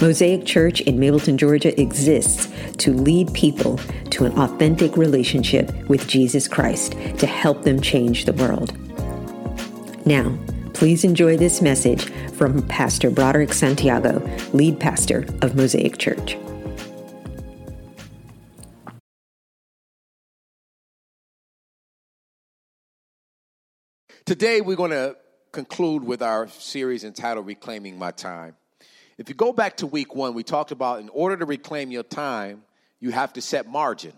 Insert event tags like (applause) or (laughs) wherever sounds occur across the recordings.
Mosaic Church in Mableton, Georgia exists to lead people to an authentic relationship with Jesus Christ to help them change the world. Now, please enjoy this message from Pastor Broderick Santiago, lead pastor of Mosaic Church. Today, we're going to conclude with our series entitled Reclaiming My Time. If you go back to week one, we talked about in order to reclaim your time, you have to set margin,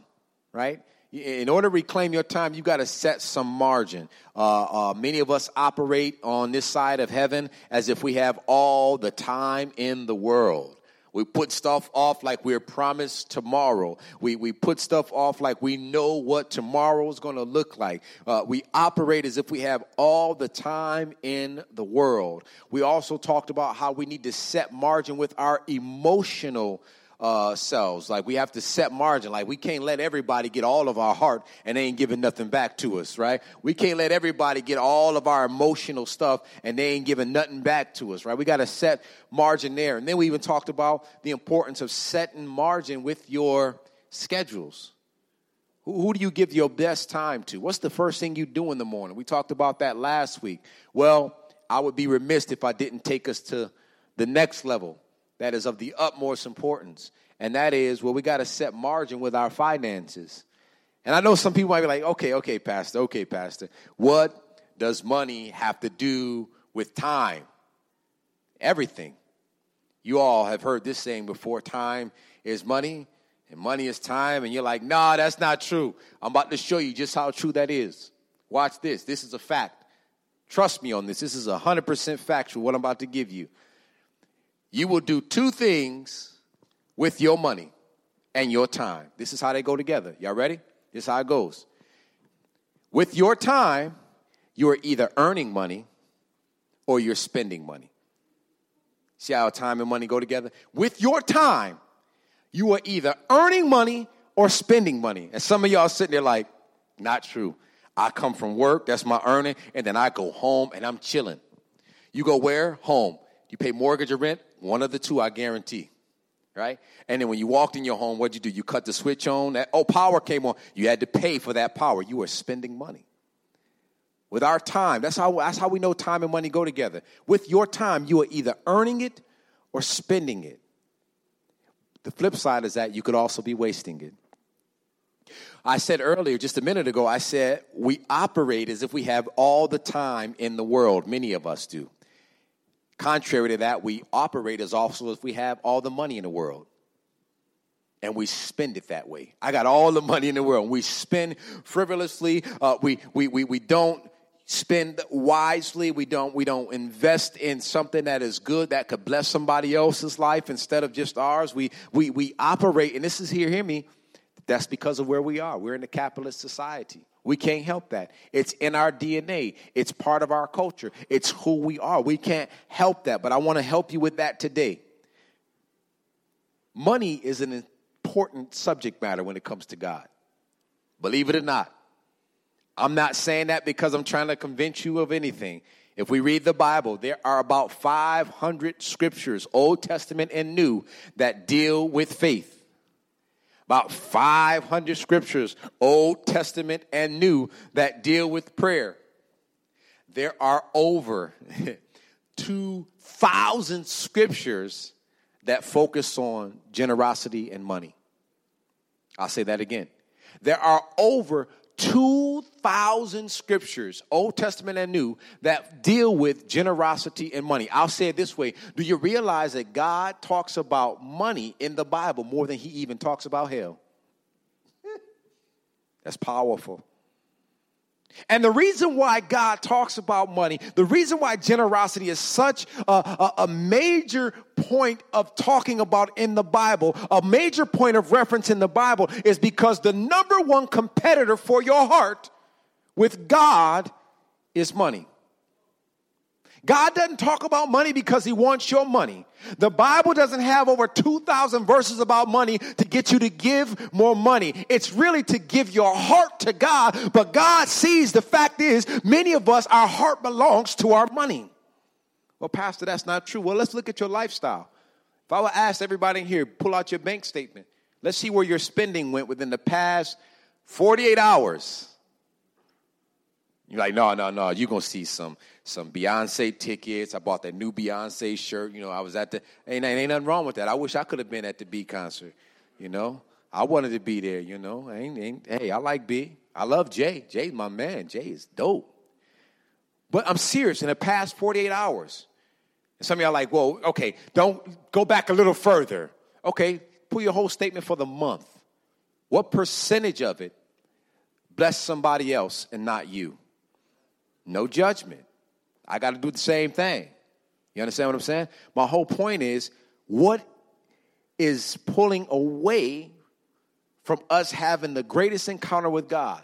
right? In order to reclaim your time, you got to set some margin. Uh, uh, many of us operate on this side of heaven as if we have all the time in the world. We put stuff off like we're promised tomorrow. We, we put stuff off like we know what tomorrow is going to look like. Uh, we operate as if we have all the time in the world. We also talked about how we need to set margin with our emotional uh, selves. Like we have to set margin. Like we can't let everybody get all of our heart and they ain't giving nothing back to us, right? We can't let everybody get all of our emotional stuff and they ain't giving nothing back to us, right? We got to set margin there. And then we even talked about the importance of setting margin with your schedules. Who do you give your best time to? What's the first thing you do in the morning? We talked about that last week. Well, I would be remiss if I didn't take us to the next level that is of the utmost importance. And that is, well, we got to set margin with our finances. And I know some people might be like, okay, okay, Pastor, okay, Pastor. What does money have to do with time? Everything. You all have heard this saying before time is money and money is time. And you're like, nah, that's not true. I'm about to show you just how true that is. Watch this. This is a fact. Trust me on this. This is 100% factual, what I'm about to give you you will do two things with your money and your time. This is how they go together. Y'all ready? This is how it goes. With your time, you are either earning money or you're spending money. See how time and money go together? With your time, you are either earning money or spending money. And some of y'all sitting there like, not true. I come from work, that's my earning, and then I go home and I'm chilling. You go where? Home. You pay mortgage or rent? One of the two, I guarantee. Right? And then when you walked in your home, what'd you do? You cut the switch on. That, oh, power came on. You had to pay for that power. You were spending money. With our time, that's how, that's how we know time and money go together. With your time, you are either earning it or spending it. The flip side is that you could also be wasting it. I said earlier, just a minute ago, I said we operate as if we have all the time in the world. Many of us do. Contrary to that, we operate as also if we have all the money in the world and we spend it that way. I got all the money in the world. We spend frivolously. Uh, we, we, we, we don't spend wisely. We don't, we don't invest in something that is good that could bless somebody else's life instead of just ours. We, we, we operate, and this is here, hear me, that's because of where we are. We're in a capitalist society. We can't help that. It's in our DNA. It's part of our culture. It's who we are. We can't help that, but I want to help you with that today. Money is an important subject matter when it comes to God. Believe it or not. I'm not saying that because I'm trying to convince you of anything. If we read the Bible, there are about 500 scriptures, Old Testament and New, that deal with faith about 500 scriptures, Old Testament and New, that deal with prayer. There are over (laughs) 2,000 scriptures that focus on generosity and money. I'll say that again. There are over 2,000 scriptures, Old Testament and New, that deal with generosity and money. I'll say it this way Do you realize that God talks about money in the Bible more than he even talks about hell? (laughs) That's powerful. And the reason why God talks about money, the reason why generosity is such a, a, a, major point of talking about in the Bible, a major point of reference in the Bible, is because the number one competitor for your heart with God is money. God doesn't talk about money because he wants your money. The Bible doesn't have over 2,000 verses about money to get you to give more money. It's really to give your heart to God. But God sees the fact is, many of us, our heart belongs to our money. Well, Pastor, that's not true. Well, let's look at your lifestyle. If I were to ask everybody here, pull out your bank statement. Let's see where your spending went within the past 48 hours. You're like, no, no, no. You're gonna see some some Beyonce tickets. I bought that new Beyonce shirt. You know, I was at the ain't ain't nothing wrong with that. I wish I could have been at the B concert. You know, I wanted to be there. You know, ain't, ain't, hey, I like B. I love Jay. Jay's my man. Jay is dope. But I'm serious. In the past 48 hours, and some of y'all like, well, okay, don't go back a little further. Okay, pull your whole statement for the month. What percentage of it bless somebody else and not you? No judgment. I got to do the same thing. You understand what I'm saying? My whole point is what is pulling away from us having the greatest encounter with God?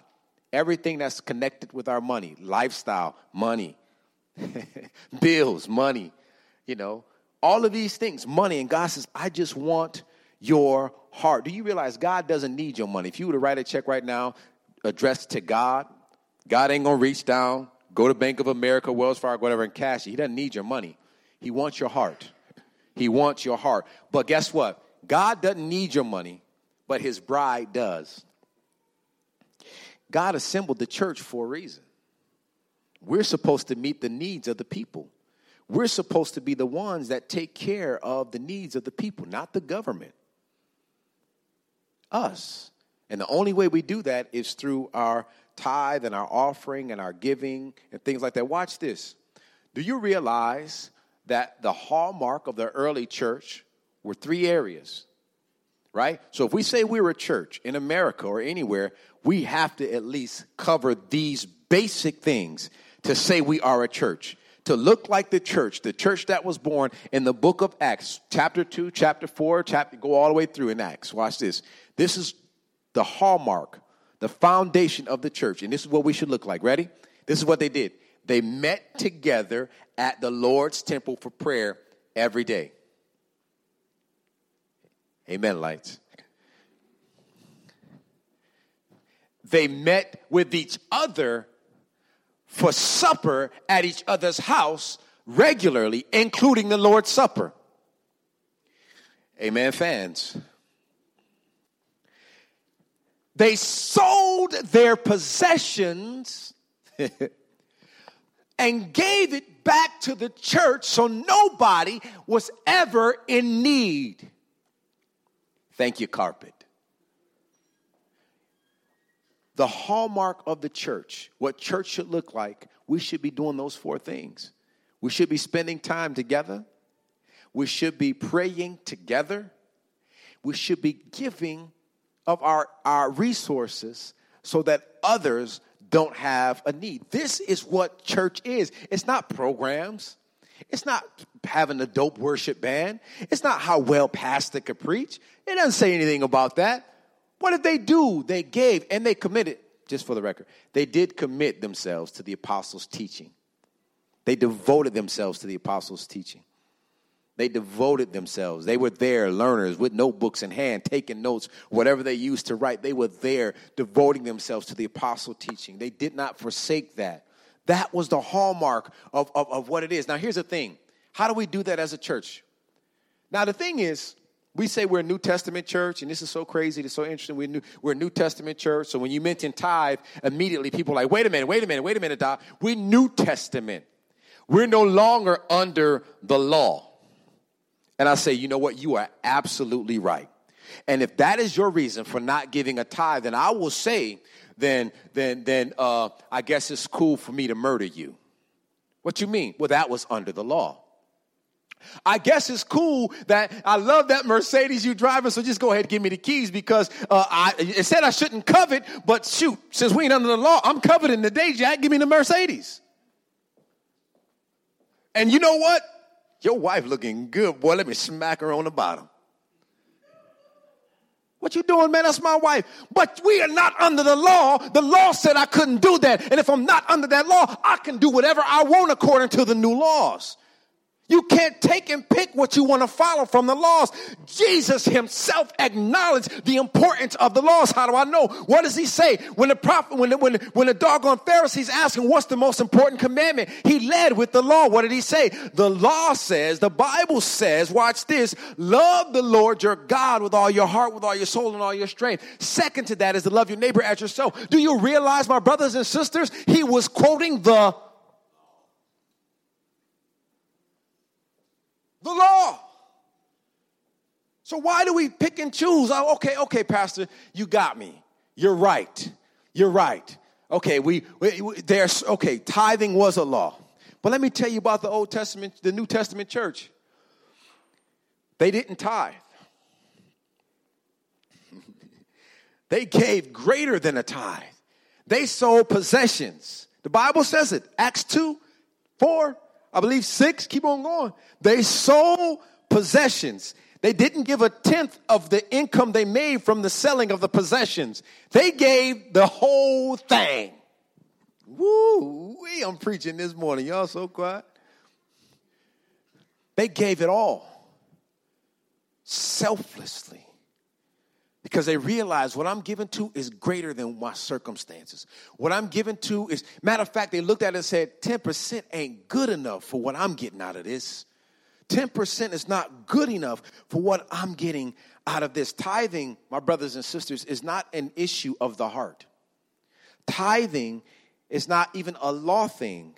Everything that's connected with our money, lifestyle, money, (laughs) bills, money, you know, all of these things, money. And God says, I just want your heart. Do you realize God doesn't need your money? If you were to write a check right now addressed to God, God ain't gonna reach down Go to Bank of America, Wells Fargo, whatever, and cash it. He doesn't need your money. He wants your heart. He wants your heart. But guess what? God doesn't need your money, but his bride does. God assembled the church for a reason. We're supposed to meet the needs of the people. We're supposed to be the ones that take care of the needs of the people, not the government. Us. And the only way we do that is through our tithe and our offering and our giving and things like that. Watch this. Do you realize that the hallmark of the early church were three areas? Right? So if we say we're a church in America or anywhere, we have to at least cover these basic things to say we are a church. To look like the church, the church that was born in the book of Acts, chapter 2, chapter 4, chapter go all the way through in Acts. Watch this. This is the hallmark the foundation of the church. And this is what we should look like. Ready? This is what they did. They met together at the Lord's temple for prayer every day. Amen, lights. They met with each other for supper at each other's house regularly, including the Lord's Supper. Amen, fans. They sold their possessions (laughs) and gave it back to the church so nobody was ever in need. Thank you, carpet. The hallmark of the church, what church should look like, we should be doing those four things. We should be spending time together. We should be praying together. We should be giving of our, our resources so that others don't have a need. This is what church is. It's not programs. It's not having a dope worship band. It's not how well pastor could preach. It doesn't say anything about that. What did they do? They gave and they committed, just for the record, they did commit themselves to the apostles' teaching. They devoted themselves to the apostles' teaching. They devoted themselves. They were there, learners with notebooks in hand, taking notes, whatever they used to write. They were there, devoting themselves to the apostle teaching. They did not forsake that. That was the hallmark of, of, of what it is. Now, here's the thing how do we do that as a church? Now, the thing is, we say we're a New Testament church, and this is so crazy, it's so interesting. We're, new, we're a New Testament church, so when you mention tithe, immediately people are like, wait a minute, wait a minute, wait a minute, Doc. We're New Testament. We're no longer under the law. And I say, you know what? You are absolutely right. And if that is your reason for not giving a tithe, then I will say, then, then, then uh, I guess it's cool for me to murder you. What you mean? Well, that was under the law. I guess it's cool that I love that Mercedes you driving, so just go ahead and give me the keys because uh, I, it said I shouldn't covet, but shoot, since we ain't under the law, I'm coveting today, Jack. Give me the Mercedes. And you know what? Your wife looking good, boy. Let me smack her on the bottom. What you doing, man? That's my wife. But we are not under the law. The law said I couldn't do that. And if I'm not under that law, I can do whatever I want according to the new laws. You can't take and pick what you want to follow from the laws. Jesus himself acknowledged the importance of the laws. How do I know? What does he say? When the prophet, when the, when, when the doggone Pharisees asking, what's the most important commandment? He led with the law. What did he say? The law says, the Bible says, watch this, love the Lord your God with all your heart, with all your soul, and all your strength. Second to that is to love your neighbor as yourself. Do you realize, my brothers and sisters, he was quoting the the law. So why do we pick and choose? Oh, okay, okay, Pastor, you got me. You're right. You're right. Okay, we, we, we there's okay. Tithing was a law, but let me tell you about the Old Testament, the New Testament church. They didn't tithe. (laughs) they gave greater than a tithe. They sold possessions. The Bible says it. Acts 2, 4, I believe 6. Keep on going. They sold possessions. They didn't give a tenth of the income they made from the selling of the possessions. They gave the whole thing. Woo, I'm preaching this morning. Y'all so quiet. They gave it all selflessly because they realize what I'm given to is greater than my circumstances. What I'm given to is, matter of fact, they looked at it and said, 10% ain't good enough for what I'm getting out of this. 10% is not good enough for what I'm getting out of this. Tithing, my brothers and sisters, is not an issue of the heart. Tithing is not even a law thing.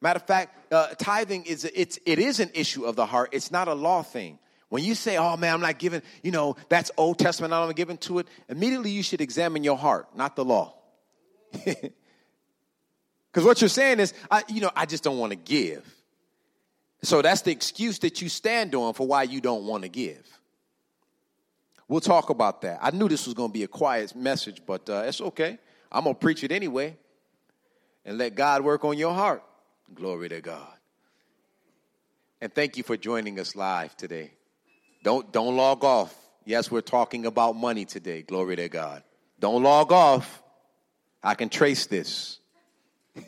Matter of fact, uh, tithing is it's it is an issue of the heart. It's not a law thing. When you say, "Oh man, I'm not giving," you know, that's Old Testament. I'm not giving to it. Immediately, you should examine your heart, not the law. (laughs) Because what you're saying is, I, you know, I just don't want to give. So that's the excuse that you stand on for why you don't want to give. We'll talk about that. I knew this was going to be a quiet message, but uh, it's okay. I'm going to preach it anyway and let God work on your heart. Glory to God. And thank you for joining us live today. Don't, don't log off. Yes, we're talking about money today. Glory to God. Don't log off. I can trace this. (laughs)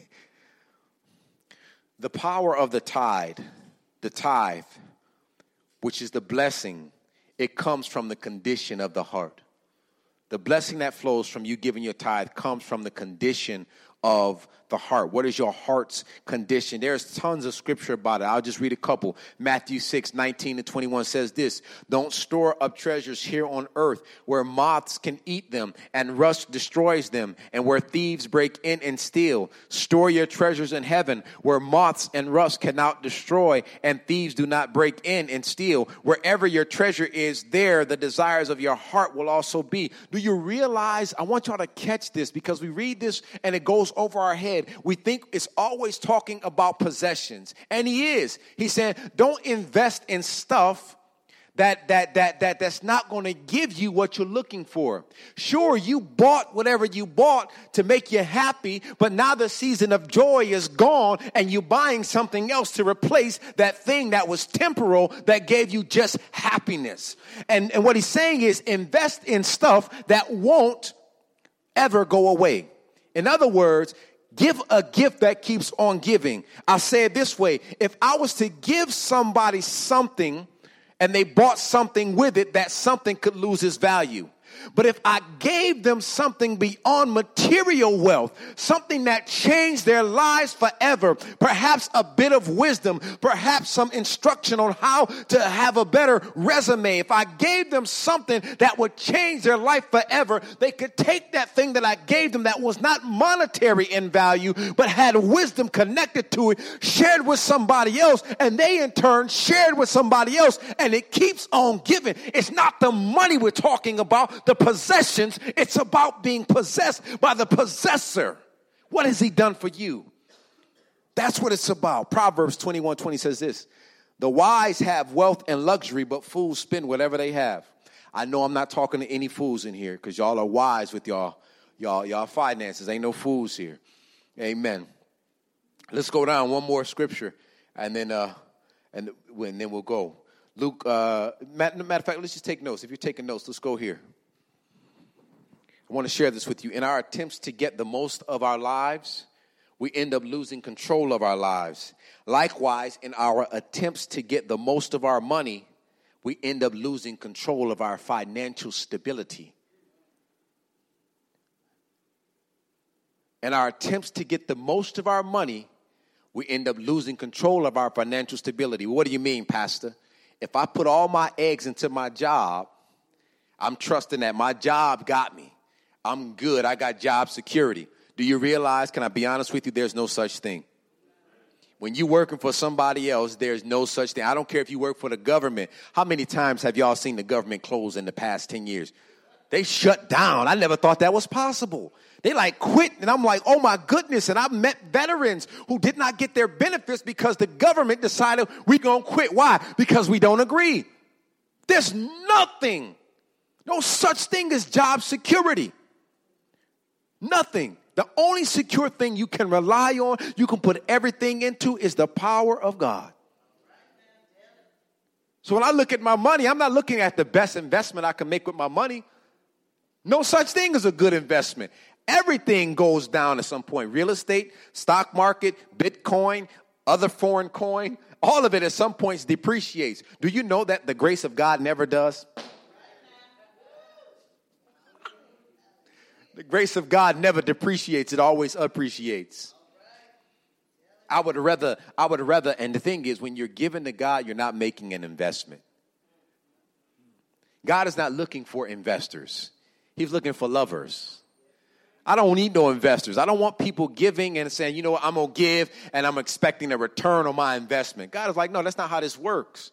the power of the tide the tithe, which is the blessing, it comes from the condition of the heart. The blessing that flows from you giving your tithe comes from the condition of the heart. What is your heart's condition? There's tons of scripture about it. I'll just read a couple. Matthew 6, 19 to 21 says this Don't store up treasures here on earth where moths can eat them and rust destroys them and where thieves break in and steal. Store your treasures in heaven where moths and rust cannot destroy and thieves do not break in and steal. Wherever your treasure is, there the desires of your heart will also be. Do you realize? I want y'all to catch this because we read this and it goes over our head head, we think it's always talking about possessions. And he is. He said, don't invest in stuff that that that that that's not going to give you what you're looking for. Sure, you bought whatever you bought to make you happy, but now the season of joy is gone and you're buying something else to replace that thing that was temporal that gave you just happiness. And and what he's saying is invest in stuff that won't ever go away. In other words, Give a gift that keeps on giving. I say it this way if I was to give somebody something and they bought something with it, that something could lose its value. But if I gave them something beyond material wealth, something that changed their lives forever, perhaps a bit of wisdom, perhaps some instruction on how to have a better resume, if I gave them something that would change their life forever, they could take that thing that I gave them that was not monetary in value, but had wisdom connected to it, shared with somebody else, and they in turn shared with somebody else, and it keeps on giving. It's not the money we're talking about the possessions, it's about being possessed by the possessor. What has he done for you? That's what it's about. Proverbs 21 20 says this The wise have wealth and luxury, but fools spend whatever they have. I know I'm not talking to any fools in here because y'all are wise with y'all, y'all, y'all finances. Ain't no fools here. Amen. Let's go down one more scripture, and then uh, and, and then we'll go. Luke. Uh, matter, matter of fact, let's just take notes. If you're taking notes, let's go here. I want to share this with you. In our attempts to get the most of our lives, we end up losing control of our lives. Likewise, in our attempts to get the most of our money, we end up losing control of our financial stability. In our attempts to get the most of our money, we end up losing control of our financial stability. What do you mean, Pastor? If I put all my eggs into my job, I'm trusting that my job got me. I'm good. I got job security. Do you realize, can I be honest with you, there's no such thing. When you're working for somebody else, there's no such thing. I don't care if you work for the government. How many times have y'all seen the government close in the past 10 years? They shut down. I never thought that was possible. They like quit, and I'm like, oh my goodness. And I've met veterans who did not get their benefits because the government decided we're gonna quit. Why? Because we don't agree. There's nothing, no such thing as job security. Nothing. The only secure thing you can rely on, you can put everything into, is the power of God. So when I look at my money, I'm not looking at the best investment I can make with my money. No such thing as a good investment. Everything goes down at some point. Real estate, stock market, Bitcoin, other foreign coin, all of it at some points depreciates. Do you know that the grace of God never does? The grace of God never depreciates, it always appreciates. I would rather, I would rather, and the thing is, when you're giving to God, you're not making an investment. God is not looking for investors, He's looking for lovers. I don't need no investors. I don't want people giving and saying, you know what, I'm going to give and I'm expecting a return on my investment. God is like, no, that's not how this works.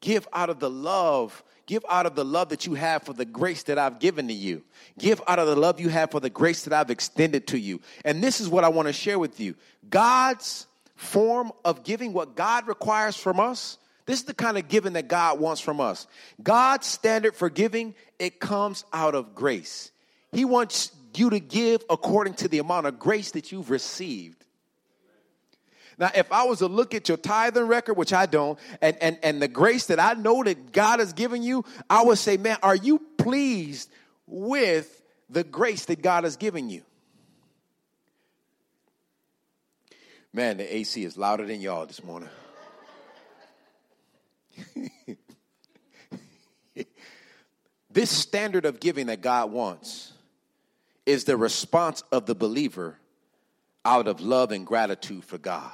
Give out of the love Give out of the love that you have for the grace that I've given to you. Give out of the love you have for the grace that I've extended to you. And this is what I want to share with you God's form of giving, what God requires from us. This is the kind of giving that God wants from us. God's standard for giving, it comes out of grace. He wants you to give according to the amount of grace that you've received. Now, if I was to look at your tithing record, which I don't, and, and, and the grace that I know that God has given you, I would say, man, are you pleased with the grace that God has given you? Man, the AC is louder than y'all this morning. (laughs) this standard of giving that God wants is the response of the believer out of love and gratitude for God.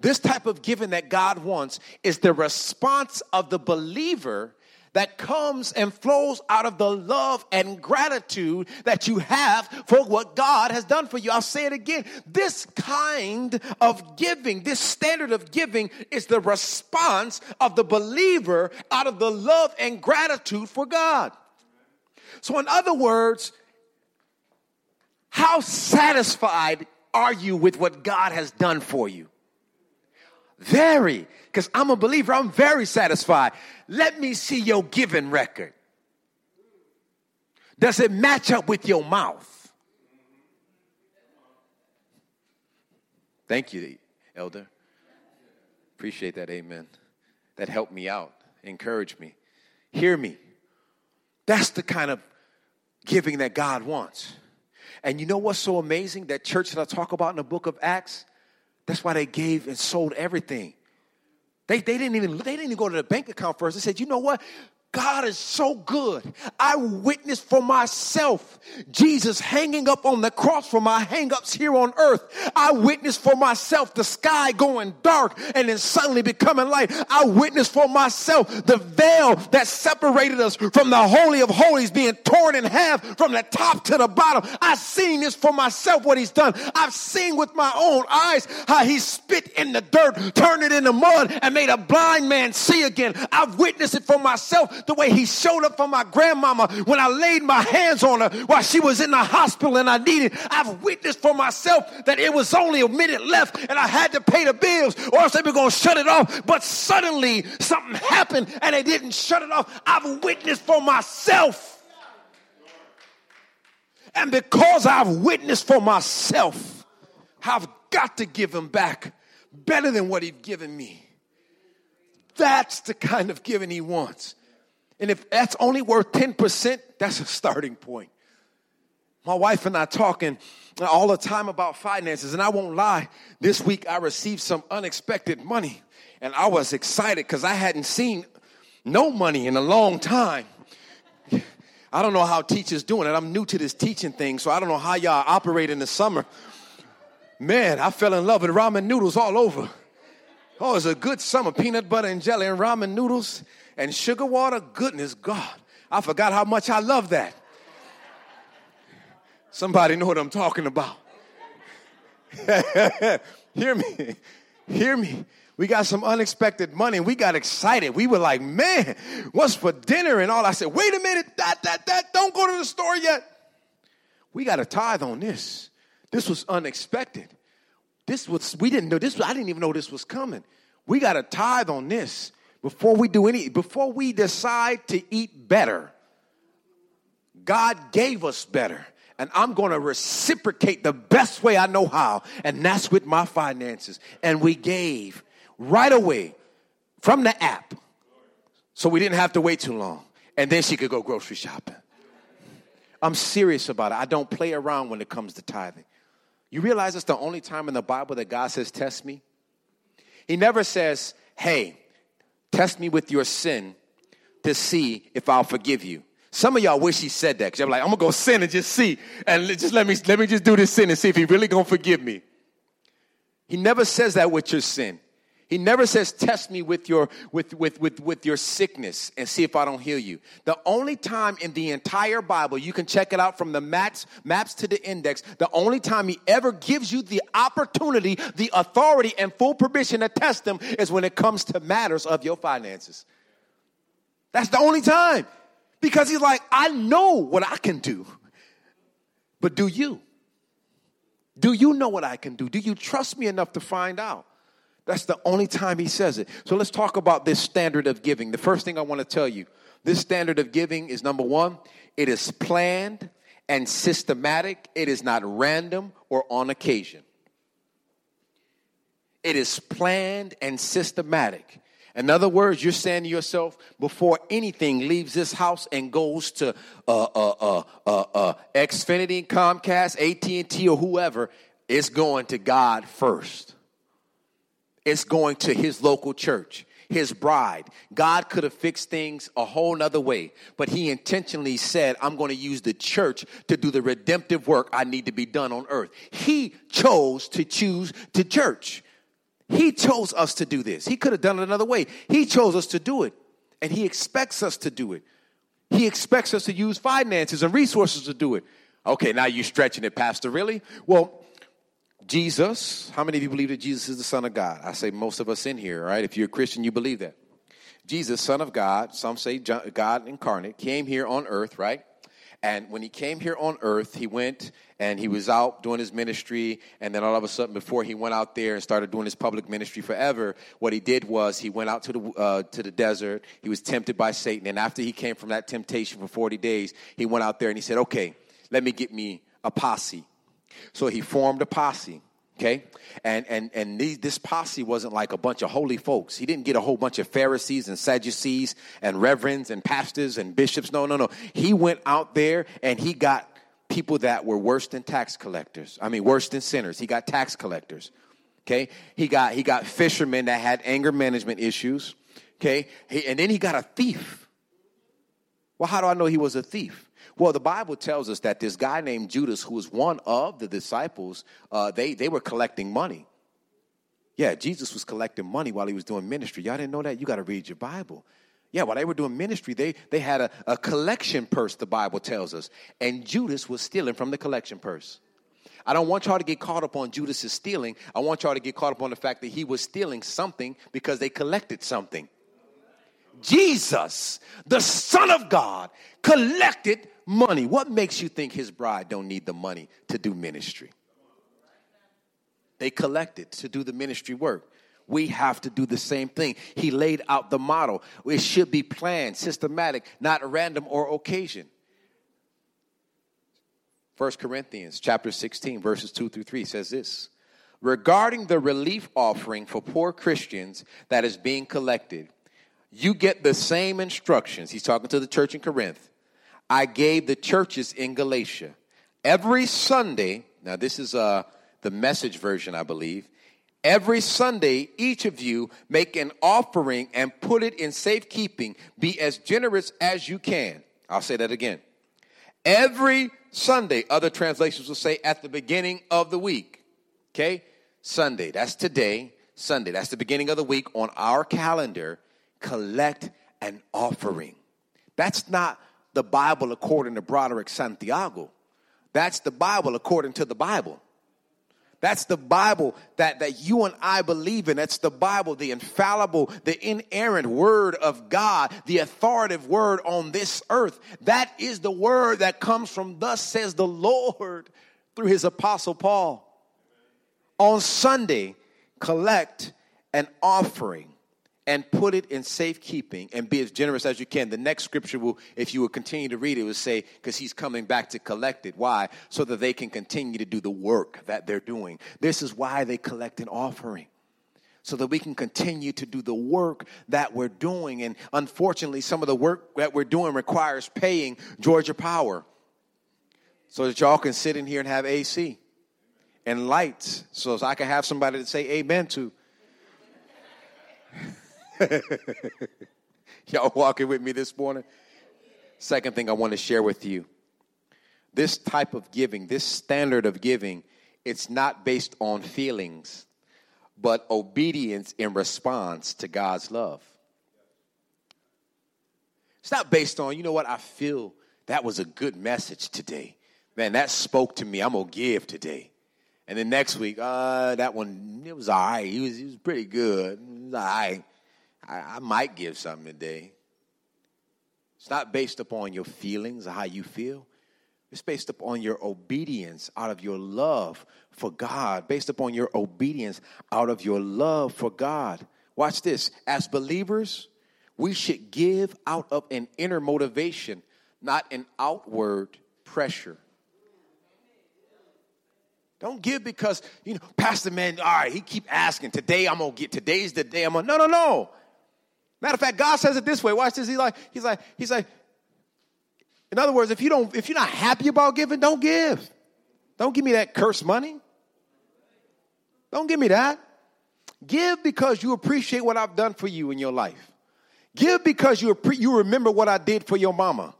This type of giving that God wants is the response of the believer that comes and flows out of the love and gratitude that you have for what God has done for you. I'll say it again. This kind of giving, this standard of giving is the response of the believer out of the love and gratitude for God. So, in other words, how satisfied are you with what God has done for you? Very, because I'm a believer, I'm very satisfied. Let me see your giving record. Does it match up with your mouth? Thank you, Elder. Appreciate that, amen. That helped me out, encouraged me. Hear me. That's the kind of giving that God wants. And you know what's so amazing? That church that I talk about in the book of Acts, that's why they gave and sold everything. They, they didn't even they didn't even go to the bank account first. They said, you know what? God is so good. I witnessed for myself Jesus hanging up on the cross for my hangups here on earth. I witnessed for myself the sky going dark and then suddenly becoming light. I witnessed for myself the veil that separated us from the Holy of Holies being torn in half from the top to the bottom. I've seen this for myself, what he's done. I've seen with my own eyes how he spit in the dirt, turned it into mud, and made a blind man see again. I've witnessed it for myself the way he showed up for my grandmama when I laid my hands on her while she was in the hospital and I needed. I've witnessed for myself that it was only a minute left and I had to pay the bills or else they were going to shut it off. But suddenly something happened and they didn't shut it off. I've witnessed for myself. And because I've witnessed for myself, I've got to give him back better than what he'd given me. That's the kind of giving he wants. And if that's only worth 10%, that's a starting point. My wife and I talking all the time about finances, and I won't lie, this week I received some unexpected money, and I was excited because I hadn't seen no money in a long time. I don't know how teachers doing it. I'm new to this teaching thing, so I don't know how y'all operate in the summer. Man, I fell in love with ramen noodles all over. Oh, it was a good summer. Peanut butter and jelly and ramen noodles and sugar water. Goodness God. I forgot how much I love that. Somebody know what I'm talking about. (laughs) Hear me. Hear me. We got some unexpected money we got excited. We were like, man, what's for dinner and all? I said, wait a minute, that, that, that, don't go to the store yet. We got a tithe on this. This was unexpected. This was, we didn't know this, I didn't even know this was coming. We got a tithe on this before we do any, before we decide to eat better. God gave us better. And I'm going to reciprocate the best way I know how, and that's with my finances. And we gave right away from the app. So we didn't have to wait too long. And then she could go grocery shopping. I'm serious about it. I don't play around when it comes to tithing. You realize it's the only time in the Bible that God says, Test me? He never says, Hey, test me with your sin to see if I'll forgive you. Some of y'all wish he said that because you're like, I'm gonna go sin and just see, and just let me let me just do this sin and see if he really gonna forgive me. He never says that with your sin. He never says, test me with your, with, with, with, with your sickness and see if I don't heal you. The only time in the entire Bible, you can check it out from the maps, maps to the index, the only time he ever gives you the opportunity, the authority, and full permission to test him is when it comes to matters of your finances. That's the only time. Because he's like, I know what I can do, but do you? Do you know what I can do? Do you trust me enough to find out? That's the only time he says it. So let's talk about this standard of giving. The first thing I want to tell you this standard of giving is number one, it is planned and systematic, it is not random or on occasion. It is planned and systematic. In other words, you're saying to yourself, before anything leaves this house and goes to uh, uh, uh, uh, uh, Xfinity, Comcast, AT&T, or whoever, it's going to God first it's going to his local church, his bride. God could have fixed things a whole nother way, but he intentionally said, I'm going to use the church to do the redemptive work I need to be done on earth. He chose to choose the church. He chose us to do this. He could have done it another way. He chose us to do it, and he expects us to do it. He expects us to use finances and resources to do it. Okay, now you're stretching it, Pastor. Really? Well, Jesus, how many of you believe that Jesus is the Son of God? I say most of us in here, right? If you're a Christian, you believe that. Jesus, Son of God, some say God incarnate, came here on earth, right? And when he came here on earth, he went and he was out doing his ministry. And then all of a sudden, before he went out there and started doing his public ministry forever, what he did was he went out to the, uh, to the desert. He was tempted by Satan. And after he came from that temptation for 40 days, he went out there and he said, Okay, let me get me a posse so he formed a posse. Okay, and and and these, this posse wasn't like a bunch of holy folks. He didn't get a whole bunch of Pharisees and Sadducees and reverends and pastors and bishops. No, no, no. He went out there and he got people that were worse than tax collectors. I mean, worse than sinners. He got tax collectors. Okay, he got he got fishermen that had anger management issues. Okay, he, and then he got a thief. Well, how do I know he was a thief? Well, the Bible tells us that this guy named Judas, who was one of the disciples, uh, they, they were collecting money. Yeah, Jesus was collecting money while he was doing ministry. Y'all didn't know that? You got to read your Bible. Yeah, while they were doing ministry, they, they had a, a collection purse, the Bible tells us. And Judas was stealing from the collection purse. I don't want y'all to get caught up on Judas's stealing. I want y'all to get caught up on the fact that he was stealing something because they collected something. Jesus, the Son of God, collected money. What makes you think his bride don't need the money to do ministry? They collected to do the ministry work. We have to do the same thing. He laid out the model. It should be planned, systematic, not random or occasion. 1 Corinthians chapter 16 verses 2 through 3 says this. Regarding the relief offering for poor Christians that is being collected, you get the same instructions. He's talking to the church in Corinth. I gave the churches in Galatia. Every Sunday, now this is uh, the message version, I believe. Every Sunday, each of you make an offering and put it in safekeeping. Be as generous as you can. I'll say that again. Every Sunday, other translations will say at the beginning of the week. Okay? Sunday, that's today. Sunday, that's the beginning of the week on our calendar. Collect an offering. That's not the Bible according to Broderick Santiago. That's the Bible according to the Bible. That's the Bible that, that you and I believe in. That's the Bible, the infallible, the inerrant word of God, the authoritative word on this earth. That is the word that comes from thus says the Lord through his apostle Paul. On Sunday, collect an offering and put it in safekeeping and be as generous as you can. The next scripture will, if you will continue to read it, will say, because he's coming back to collect it. Why? So that they can continue to do the work that they're doing. This is why they collect an offering. So that we can continue to do the work that we're doing. And unfortunately, some of the work that we're doing requires paying Georgia Power so that y'all can sit in here and have AC and lights so I can have somebody to say amen to. (laughs) Y'all walking with me this morning? Second thing I want to share with you this type of giving, this standard of giving, it's not based on feelings, but obedience in response to God's love. It's not based on, you know what, I feel that was a good message today. Man, that spoke to me. I'm going to give today. And then next week, uh, that one, it was all right. He was, he was pretty good. It was all right. I, I might give something today. It's not based upon your feelings or how you feel. It's based upon your obedience out of your love for God, based upon your obedience out of your love for God. Watch this. As believers, we should give out of an inner motivation, not an outward pressure. Don't give because, you know, Pastor man, all right, he keep asking, today I'm gonna get, today's the day I'm gonna, no, no, no. Matter of fact, God says it this way. Watch this. He's like, he's like, he's like, in other words, if you don't, if you're not happy about giving, don't give. Don't give me that cursed money. Don't give me that. Give because you appreciate what I've done for you in your life. Give because you, you remember what I did for your mama.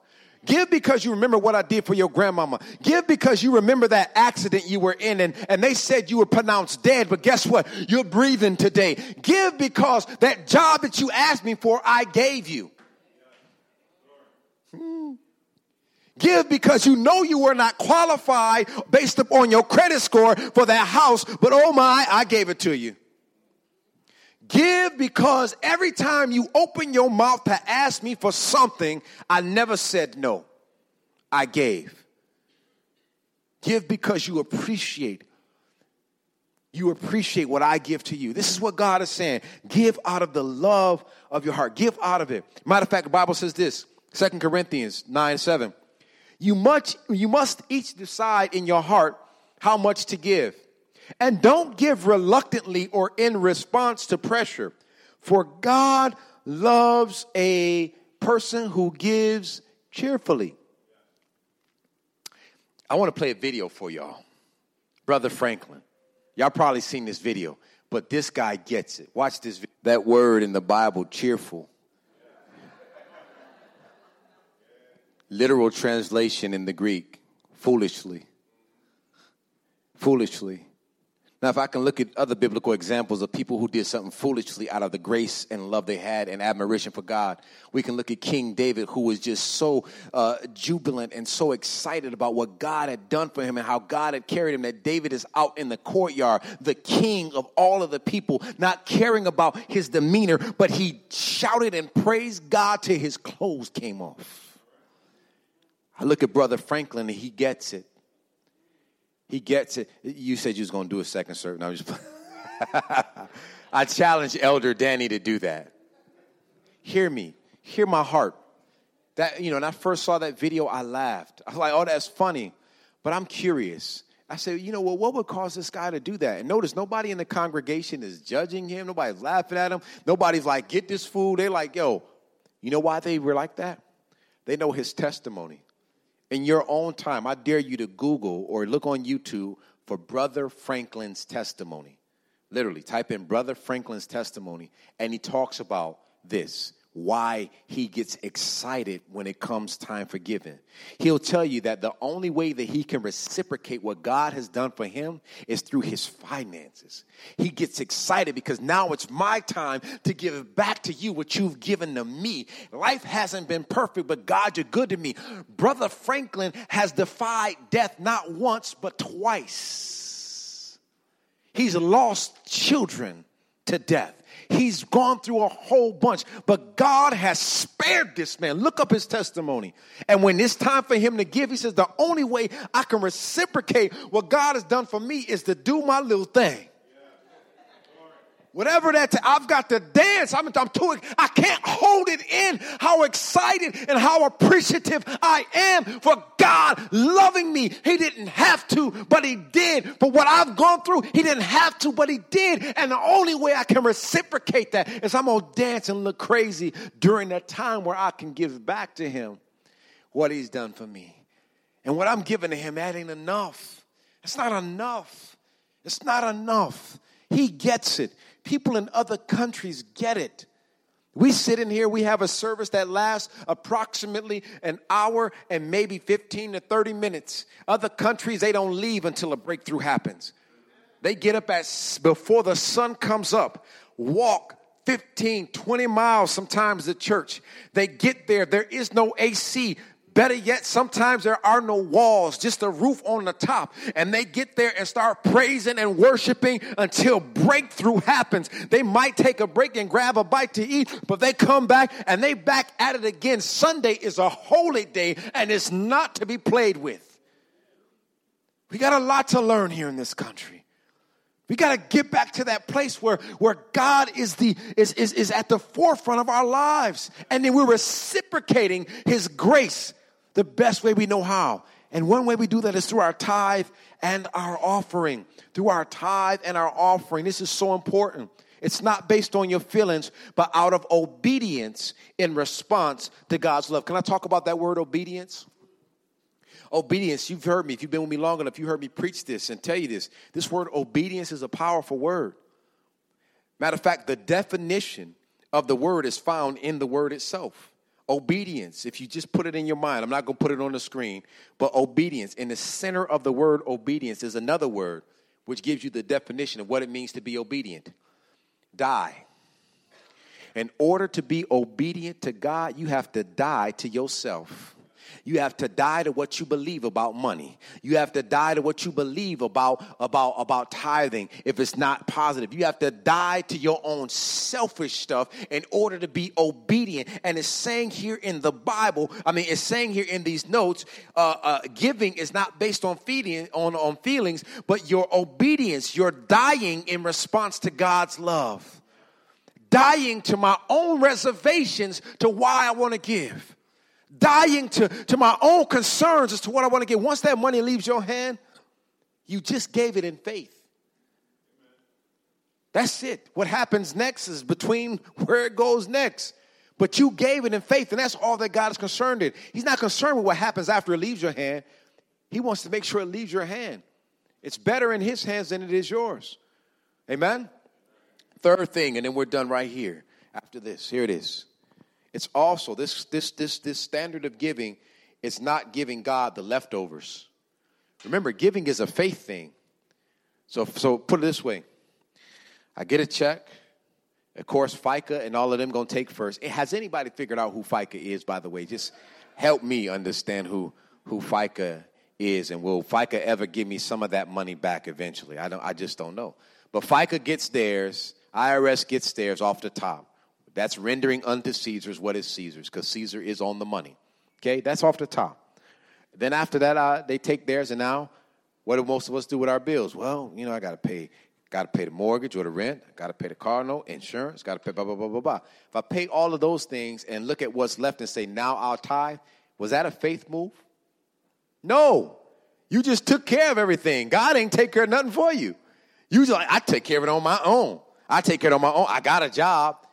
Give because you remember what I did for your grandmama. Give because you remember that accident you were in and, and they said you were pronounced dead, but guess what? You're breathing today. Give because that job that you asked me for, I gave you. Hmm. Give because you know you were not qualified based upon your credit score for that house, but oh my, I gave it to you. Give because every time you open your mouth to ask me for something, I never said no. I gave. Give because you appreciate. You appreciate what I give to you. This is what God is saying. Give out of the love of your heart. Give out of it. Matter of fact, the Bible says this, Second Corinthians 9 7. You must, you must each decide in your heart how much to give. And don't give reluctantly or in response to pressure, for God loves a person who gives cheerfully. I want to play a video for y'all. Brother Franklin. Y'all probably seen this video, but this guy gets it. Watch this. That word in the Bible, cheerful. Literal translation in the Greek, foolishly. Foolishly. Now, if I can look at other biblical examples of people who did something foolishly out of the grace and love they had and admiration for God, we can look at King David, who was just so uh, jubilant and so excited about what God had done for him and how God had carried him. That David is out in the courtyard, the king of all of the people, not caring about his demeanor, but he shouted and praised God till his clothes came off. I look at Brother Franklin and he gets it. He gets it. You said you was going to do a second service. No, I'm just (laughs) I challenge Elder Danny to do that. Hear me. Hear my heart. That you know, when I first saw that video, I laughed. I was like, "Oh, that's funny," but I'm curious. I said, "You know, well, what would cause this guy to do that?" And notice nobody in the congregation is judging him. Nobody's laughing at him. Nobody's like, "Get this fool." They're like, "Yo, you know why they were like that? They know his testimony in your own time, I dare you to Google or look on YouTube for Brother Franklin's testimony. Literally, type in Brother Franklin's testimony, and he talks about this why he gets excited when it comes time for giving. He'll tell you that the only way that he can reciprocate what God has done for him is through his finances. He gets excited because now it's my time to give back to you what you've given to me. Life hasn't been perfect, but God, you're good to me. Brother Franklin has defied death not once, but twice. He's lost children to death. He's gone through a whole bunch, but God has spared this man. Look up his testimony. And when it's time for him to give, he says, The only way I can reciprocate what God has done for me is to do my little thing. Whatever that, i I've got to dance. I'm, I'm too, I can't hold it in how excited and how appreciative I am for God loving me. He didn't have to, but He did. For what I've gone through, He didn't have to, but He did. And the only way I can reciprocate that is I'm going to dance and look crazy during that time where I can give back to Him what He's done for me. And what I'm giving to Him, that ain't enough. It's not enough. It's not enough. He gets it. People in other countries get it. We sit in here, we have a service that lasts approximately an hour and maybe 15 to 30 minutes. Other countries, they don't leave until a breakthrough happens. They get up at before the sun comes up, walk 15, 20 miles sometimes to church. They get there, there is no AC. Better yet, sometimes there are no walls, just a roof on the top. And they get there and start praising and worshiping until breakthrough happens. They might take a break and grab a bite to eat, but they come back and they back at it again. Sunday is a holy day and it's not to be played with. We got a lot to learn here in this country. We got to get back to that place where, where God is, the, is, is, is at the forefront of our lives. And then we're reciprocating His grace the best way we know how. And one way we do that is through our tithe and our offering. Through our tithe and our offering. This is so important. It's not based on your feelings, but out of obedience in response to God's love. Can I talk about that word obedience? Obedience, you've heard me. If you've been with me long enough, you heard me preach this and tell you this. This word obedience is a powerful word. Matter of fact, the definition of the word is found in the word itself. Obedience, if you just put it in your mind, I'm not going to put it on the screen, but obedience, in the center of the word obedience is another word which gives you the definition of what it means to be obedient die. In order to be obedient to God, you have to die to yourself. You have to die to what you believe about money. You have to die to what you believe about, about, about tithing if it's not positive. You have to die to your own selfish stuff in order to be obedient. And it's saying here in the Bible, I mean, it's saying here in these notes, uh, uh, giving is not based on feeding on, on feelings, but your obedience, you're dying in response to God's love. Dying to my own reservations to why I want to give dying to, to my own concerns as to what I want to get. Once that money leaves your hand, you just gave it in faith. That's it. What happens next is between (laughs) where it goes next. But you gave it in faith, and that's all that God is concerned in. He's not concerned with what happens after it leaves your hand. He wants to make sure it leaves your hand. It's better in his hands than it is yours. Amen? Third thing, and then we're done right here after this. Here it is. It's also this this this this standard of giving is not giving God the leftovers. Remember, giving is a faith thing. So, so put it this way I get a check. Of course, FICA and all of them gonna take first. Has anybody figured out who FICA is, by the way? Just help me understand who, who FICA is, and will FICA ever give me some of that money back eventually? I, don't, I just don't know. But FICA gets theirs, IRS gets theirs off the top. That's rendering unto Caesar's what is Caesar's, because Caesar is on the money. Okay, that's off the top. Then after that, uh, they take theirs, and now what do most of us do with our bills? Well, you know, I got to pay, got to pay the mortgage or the rent, I got to pay the car note, insurance, got to pay blah blah blah blah blah. If I pay all of those things and look at what's left and say, now I'll tithe, was that a faith move? No, you just took care of everything. God ain't take care of nothing for you. You just like I take care of it on my own. I take care of it on my own. I got a job,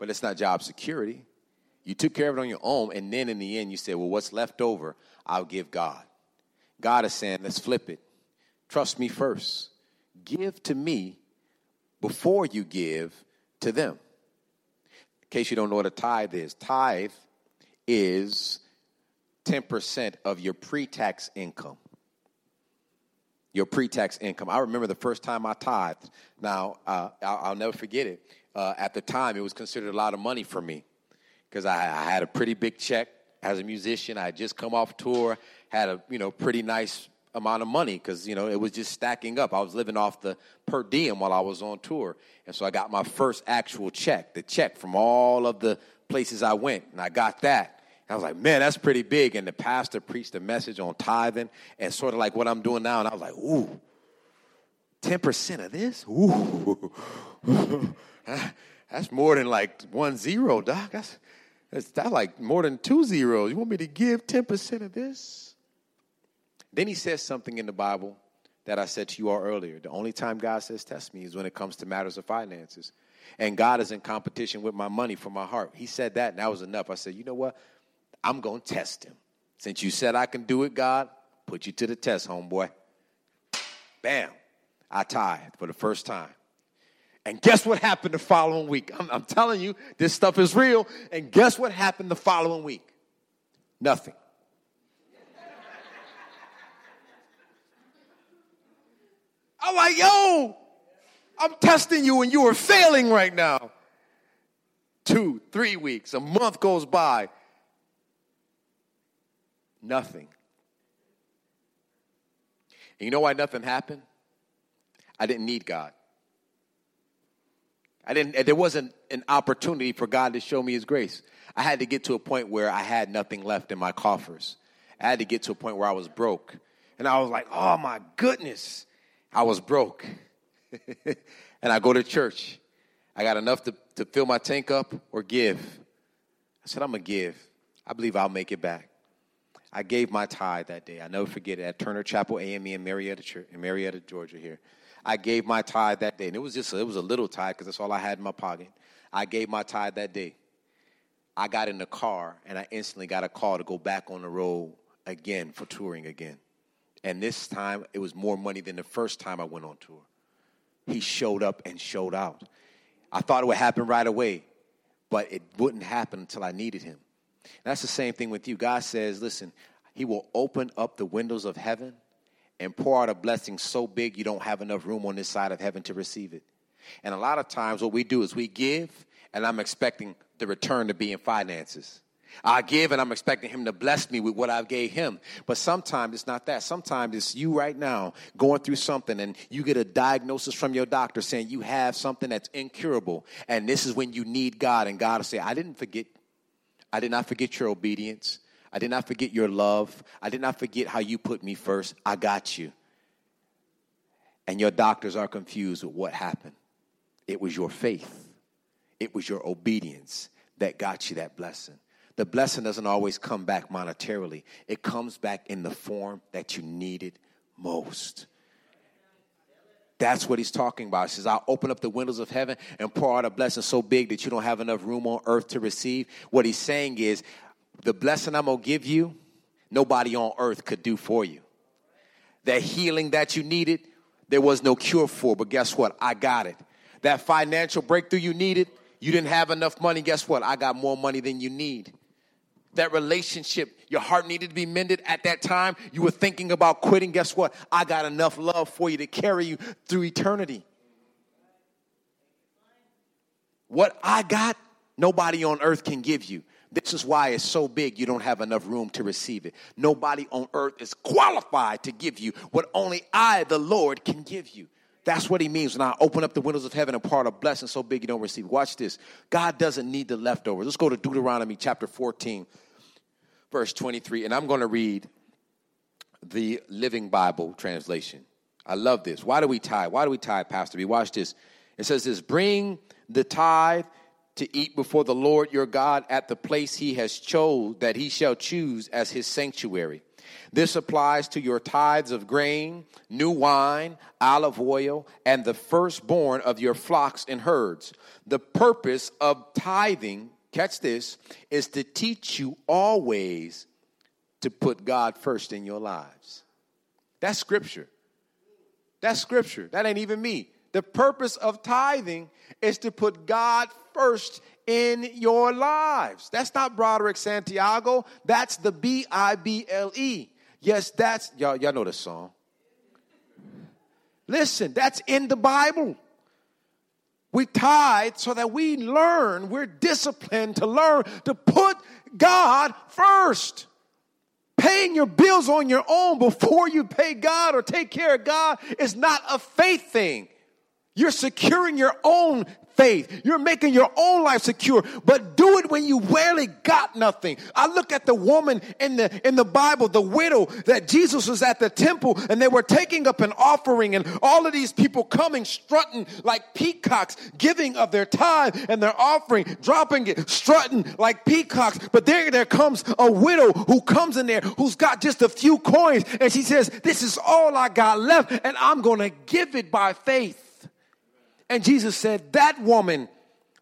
but it's not job security. You took care of it on your own, and then in the end, you said, Well, what's left over, I'll give God. God is saying, Let's flip it. Trust me first. Give to me before you give to them. In case you don't know what a tithe is, tithe is 10% of your pre tax income. Your pre tax income. I remember the first time I tithed. Now, uh, I'll, I'll, never forget it. Uh, at the time, it was considered a lot of money for me because I, I, had a pretty big check as a musician. I had just come off tour, had a you know pretty nice amount of money because you know it was just stacking up. I was living off the per diem while I was on tour, and so I got my first actual check, the check from all of the places I went, and I got that. I was like, man, that's pretty big. And the pastor preached a message on tithing and sort of like what I'm doing now. And I was like, ooh, 10% of this? Ooh. (laughs) that's more than like one zero, Doc. That's, that's, that's like more than two zeros. You want me to give 10% of this? Then he says something in the Bible that I said to you all earlier. The only time God says test me is when it comes to matters of finances. And God is in competition with my money for my heart. He said that, and that was enough. I said, you know what? I'm going to test him. Since you said I can do it, God, put you to the test, homeboy. Bam. I tithed for the first time. And guess what happened the following week? I'm, I'm, telling you, this stuff is real. And guess what happened the following week? Nothing. (laughs) I'm like, yo, I'm testing you and you are failing right now. Two, three weeks, a month goes by. Nothing. And you know why nothing happened? I didn't need God. I didn't, there wasn't an opportunity for God to show me His grace. I had to get to a point where I had nothing left in my coffers. I had to get to a point where I was broke. And I was like, oh my goodness, I was broke. (laughs) and I go to church. I got enough to, to fill my tank up or give. I said, I'm going to give. I believe I'll make it back. I gave my tithe that day. I never forget it at Turner Chapel AME in Marietta, in Marietta, Georgia. Here, I gave my tithe that day, and it was just it was a little tithe because that's all I had in my pocket. I gave my tithe that day. I got in the car, and I instantly got a call to go back on the road again for touring again. And this time, it was more money than the first time I went on tour. He showed up and showed out. I thought it would happen right away, but it wouldn't happen until I needed him. That's the same thing with you. God says, listen, He will open up the windows of heaven and pour out a blessing so big you don't have enough room on this side of heaven to receive it. And a lot of times, what we do is we give, and I'm expecting the return to be in finances. I give and I'm expecting him to bless me with what I gave him. But sometimes it's not that. Sometimes it's you right now going through something and you get a diagnosis from your doctor saying you have something that's incurable. And this is when you need God. And God will say, I didn't forget I did not forget your obedience. I did not forget your love. I did not forget how you put me first. I got you. And your doctors are confused with what happened. It was your faith, it was your obedience that got you that blessing. The blessing doesn't always come back monetarily, it comes back in the form that you needed most. That's what he's talking about. He says, I'll open up the windows of heaven and pour out a blessing so big that you don't have enough room on earth to receive. What he's saying is, the blessing I'm going to give you, nobody on earth could do for you. That healing that you needed, there was no cure for, but guess what? I got it. That financial breakthrough you needed, you didn't have enough money. Guess what? I got more money than you need. that relationship, your heart needed to be mended at that time, you were thinking about quitting, guess what? I got enough love for you to carry you through eternity. What I got, nobody on earth can give you. This is why it's so big, you don't have enough room to receive it. Nobody on earth is qualified to give you what only I, the Lord, can give you. That's what he means when I open up the windows of heaven and part a blessing so big you don't receive. Watch this. God doesn't need the leftovers. Let's go to Deuteronomy chapter 14, verse 23. And I'm going to read the Living Bible translation. I love this. Why do we tithe? Why do we tithe, Pastor B? Watch this. It says this Bring the tithe to eat before the Lord your God at the place he has chose that he shall choose as his sanctuary. This applies to your tithes of grain, new wine, olive oil, and the firstborn of your flocks and herds. The purpose of tithing, catch this, is to teach you always to put God first in your lives. That's scripture. That's scripture. That ain't even me. The purpose of tithing is to put God first in your lives. That's not Broderick Santiago. That's the B I B L E. Yes, that's y'all. Y'all know the song. Listen, that's in the Bible. We tithe so that we learn, we're disciplined to learn to put God first. Paying your bills on your own before you pay God or take care of God is not a faith thing. You're securing your own faith. You're making your own life secure, but do it when you barely got nothing. I look at the woman in the in the Bible, the widow that Jesus was at the temple and they were taking up an offering and all of these people coming strutting like peacocks, giving of their tithe and their offering, dropping it, strutting like peacocks. But there there comes a widow who comes in there who's got just a few coins and she says, "This is all I got left and I'm going to give it by faith." And Jesus said, That woman,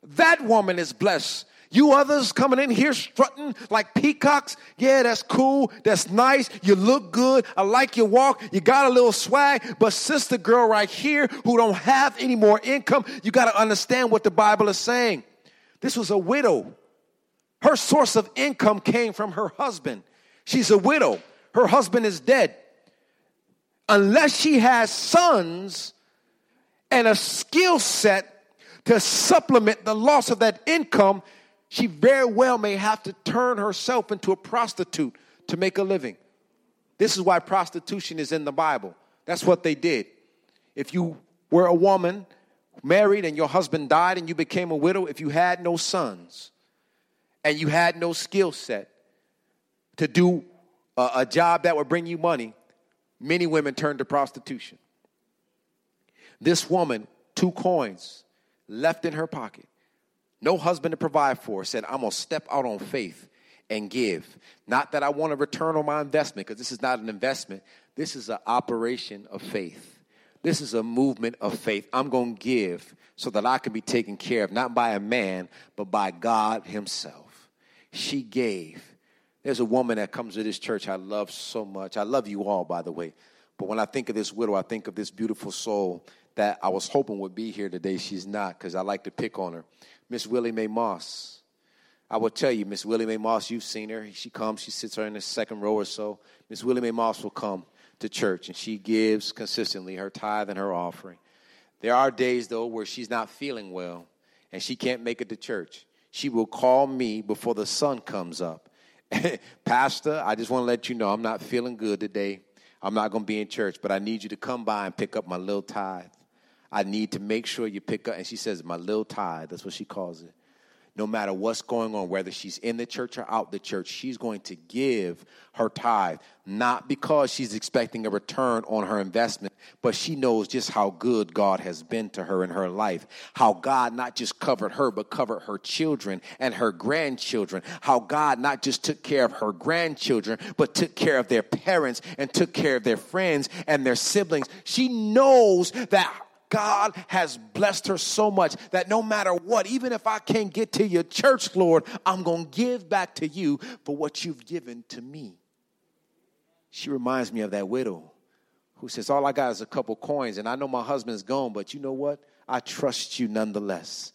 that woman is blessed. You others coming in here strutting like peacocks, yeah, that's cool, that's nice, you look good, I like your walk, you got a little swag, but sister girl right here who don't have any more income, you got to understand what the Bible is saying. This was a widow. Her source of income came from her husband. She's a widow. Her husband is dead. Unless she has sons, and a skill set to supplement the loss of that income, she very well may have to turn herself into a prostitute to make a living. This is why prostitution is in the Bible. That's what they did. If you were a woman married and your husband died and you became a widow, if you had no sons and you had no skill set to do a, a job that would bring you money, many women turned to prostitution. This woman, two coins left in her pocket, no husband to provide for, said, I'm going to step out on faith and give. Not that I want a return on my investment, because this is not an investment. This is an operation of faith. This is a movement of faith. I'm going to give so that I can be taken care of, not by a man, but by God Himself. She gave. There's a woman that comes to this church I love so much. I love you all, by the way. But when I think of this widow, I think of this beautiful soul that I was hoping would be here today. She's not because I like to pick on her. Miss Willie Mae Moss. I will tell you, Miss Willie Mae Moss, you've seen her. She comes, she sits her in the second row or so. Miss Willie Mae Moss will come to church and she gives consistently her tithe and her offering. There are days, though, where she's not feeling well and she can't make it to church. She will call me before the sun comes up. (laughs) Pastor, I just want to let you know I'm not feeling good today. I'm not going to be in church, but I need you to come by and pick up my little tithe. I need to make sure you pick up. And she says, my little tithe, that's what she calls it. No matter what's going on, whether she's in the church or out the church, she's going to give her tithe, not because she's expecting a return on her investment, but she knows just how good God has been to her in her life. How God not just covered her, but covered her children and her grandchildren. How God not just took care of her grandchildren, but took care of their parents and took care of their friends and their siblings. She knows that God has blessed her so much that no matter what, even if I can't get to your church, Lord, I'm going to give back to you for what you've given to me. She reminds me of that widow who says, All I got is a couple coins, and I know my husband's gone, but you know what? I trust you nonetheless.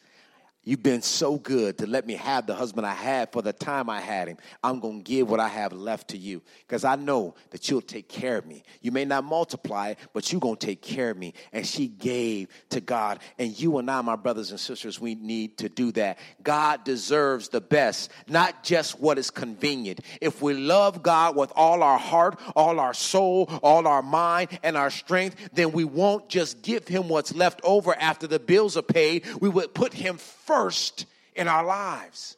You've been so good to let me have the husband I had for the time I had him. I'm going to give what I have left to you because I know that you'll take care of me. You may not multiply but you're going to take care of me. And she gave to God. And you and I, my brothers and sisters, we need to do that. God deserves the best, not just what is convenient. If we love God with all our heart, all our soul, all our mind, and our strength, then we won't just give him what's left over after the bills are paid. We would put him first in our lives.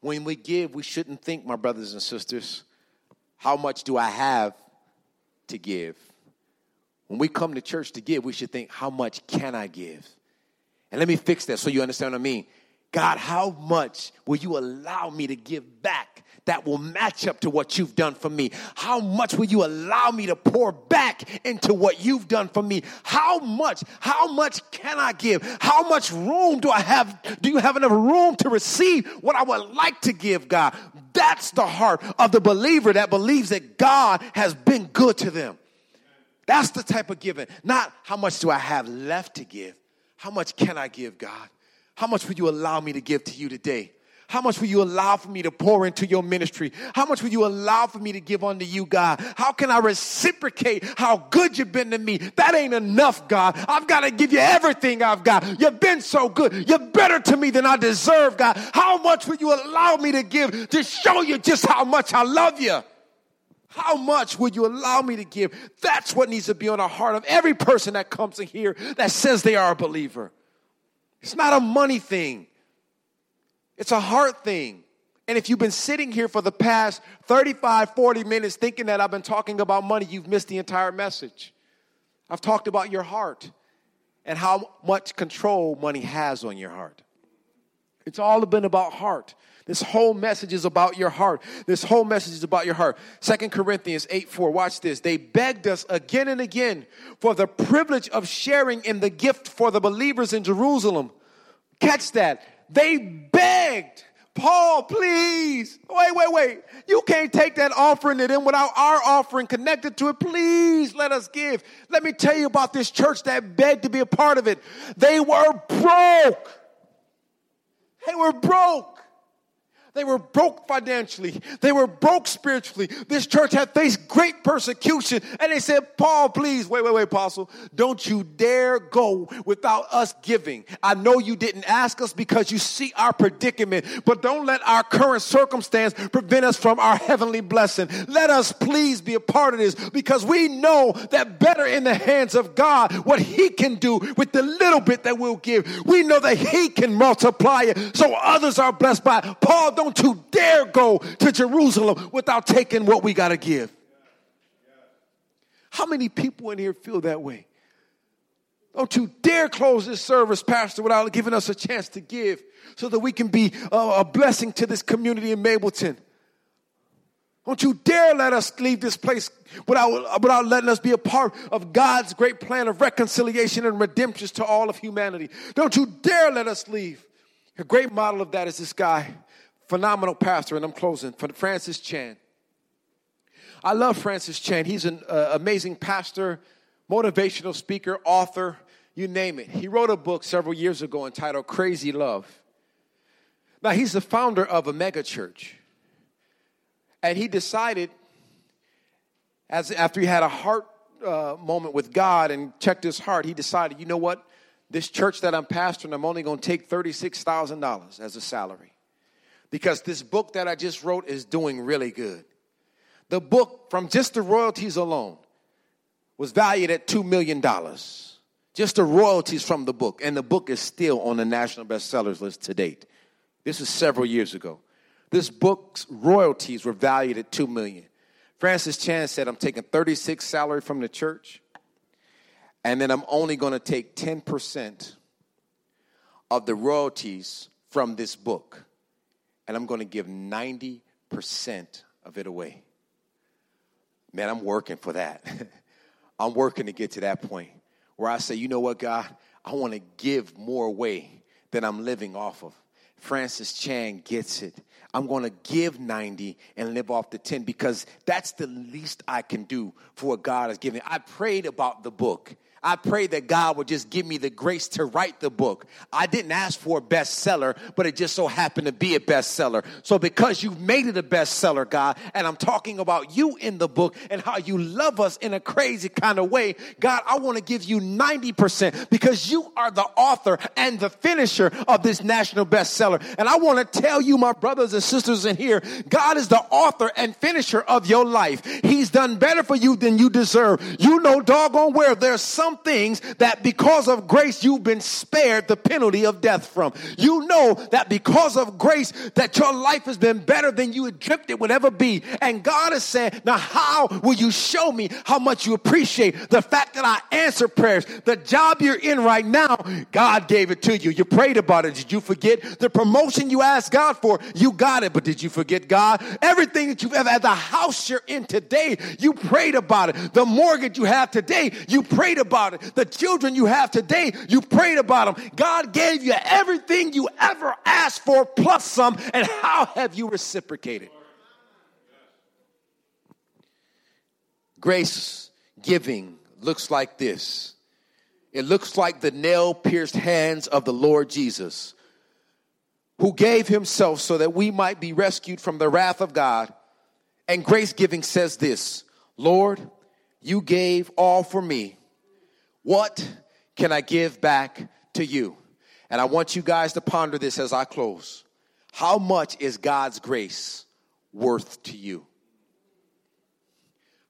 When we give, we shouldn't think, my brothers and sisters, how much do I have to give? When we come to church to give, we should think, how much can I give? And let me fix that so you understand what I mean. God, how much will you allow me to give back that will match up to what you've done for me? How much will you allow me to pour back into what you've done for me? How much, how much can I give? How much room do I have? Do you have enough room to receive what I would like to give, God? That's the heart of the believer that believes that God has been good to them. That's the type of giving. Not how much do I have left to give? How much can I give, God? How much will you allow me to give to you today? How much will you allow for me to pour into your ministry? How much will you allow for me to give unto you, God? How can I reciprocate how good you've been to me? That ain't enough, God. I've got to give you everything I've got. You've been so good. You're better to me than I deserve, God. How much will you allow me to give to show you just how much I love you? How much would you allow me to give? That's what needs to be on the heart of every person that comes in here that says they are a believer. It's not a money thing. It's a heart thing. And if you've been sitting here for the past 35, 40 minutes thinking that I've been talking about money, you've missed the entire message. I've talked about your heart and how much control money has on your heart. It's all been about heart. This whole message is about your heart. This whole message is about your heart. Second Corinthians 8 4. Watch this. They begged us again and again for the privilege of sharing in the gift for the believers in Jerusalem. Catch that. They begged, Paul, please. Wait, wait, wait. You can't take that offering to them without our offering connected to it. Please let us give. Let me tell you about this church that begged to be a part of it. They were broke. They were broke. They were broke financially. They were broke spiritually. This church had faced great persecution. And they said, Paul, please, wait, wait, wait, apostle. Don't you dare go without us giving. I know you didn't ask us because you see our predicament, but don't let our current circumstance prevent us from our heavenly blessing. Let us please be a part of this because we know that better in the hands of God, what he can do with the little bit that we'll give. We know that he can multiply it so others are blessed by it. Paul, don't don't you dare go to Jerusalem without taking what we got to give. How many people in here feel that way? Don't you dare close this service, Pastor, without giving us a chance to give so that we can be a, blessing to this community in Mableton. Don't you dare let us leave this place without, without letting us be a part of God's great plan of reconciliation and redemption to all of humanity. Don't you dare let us leave. A great model of that is this guy, phenomenal pastor, and I'm closing, Francis Chan. I love Francis Chan. He's an uh, amazing pastor, motivational speaker, author, you name it. He wrote a book several years ago entitled Crazy Love. Now, he's the founder of a mega church. And he decided, as after he had a heart uh, moment with God and checked his heart, he decided, you know what? This church that I'm pastoring, I'm only going to take $36,000 as a salary because this book that I just wrote is doing really good. The book, from just the royalties alone, was valued at $2 million. Just the royalties from the book. And the book is still on the national bestsellers list to date. This is several years ago. This book's royalties were valued at 2 million. Francis Chan said, I'm taking 36 salary from the church, and then I'm only going to take 10% of the royalties from this book and I'm going to give 90% of it away. Man, I'm working for that. (laughs) I'm working to get to that point where I say, you know what, God, I want to give more away than I'm living off of. Francis Chan gets it. I'm going to give 90 and live off the 10 because that's the least I can do for what God has given. I prayed about the book I pray that God would just give me the grace to write the book. I didn't ask for a bestseller, but it just so happened to be a bestseller. So because you've made it a bestseller, God, and I'm talking about you in the book and how you love us in a crazy kind of way, God, I want to give you 90% because you are the author and the finisher of this national bestseller. And I want to tell you, my brothers and sisters in here, God is the author and finisher of your life. He's done better for you than you deserve. You know doggone where there's some things that because of grace you've been spared the penalty of death from. You know that because of grace that your life has been better than you had dreamt it would ever be. And God is saying, now how will you show me how much you appreciate the fact that I answer prayers? The job you're in right now, God gave it to you. You prayed about it. Did you forget the promotion you asked God for? You got it, but did you forget God? Everything that you've ever had, the house you're in today, you prayed about it. The mortgage you have today, you prayed about about it. The children you have today, you prayed about them. God gave you everything you ever asked for plus some, and how have you reciprocated? Grace giving looks like this. It looks like the nail pierced hands of the Lord Jesus, who gave himself so that we might be rescued from the wrath of God. And grace giving says this Lord, you gave all for me. What can I give back to you? And I want you guys to ponder this as I close. How much is God's grace worth to you?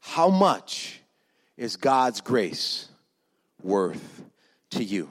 How much is God's grace worth to you?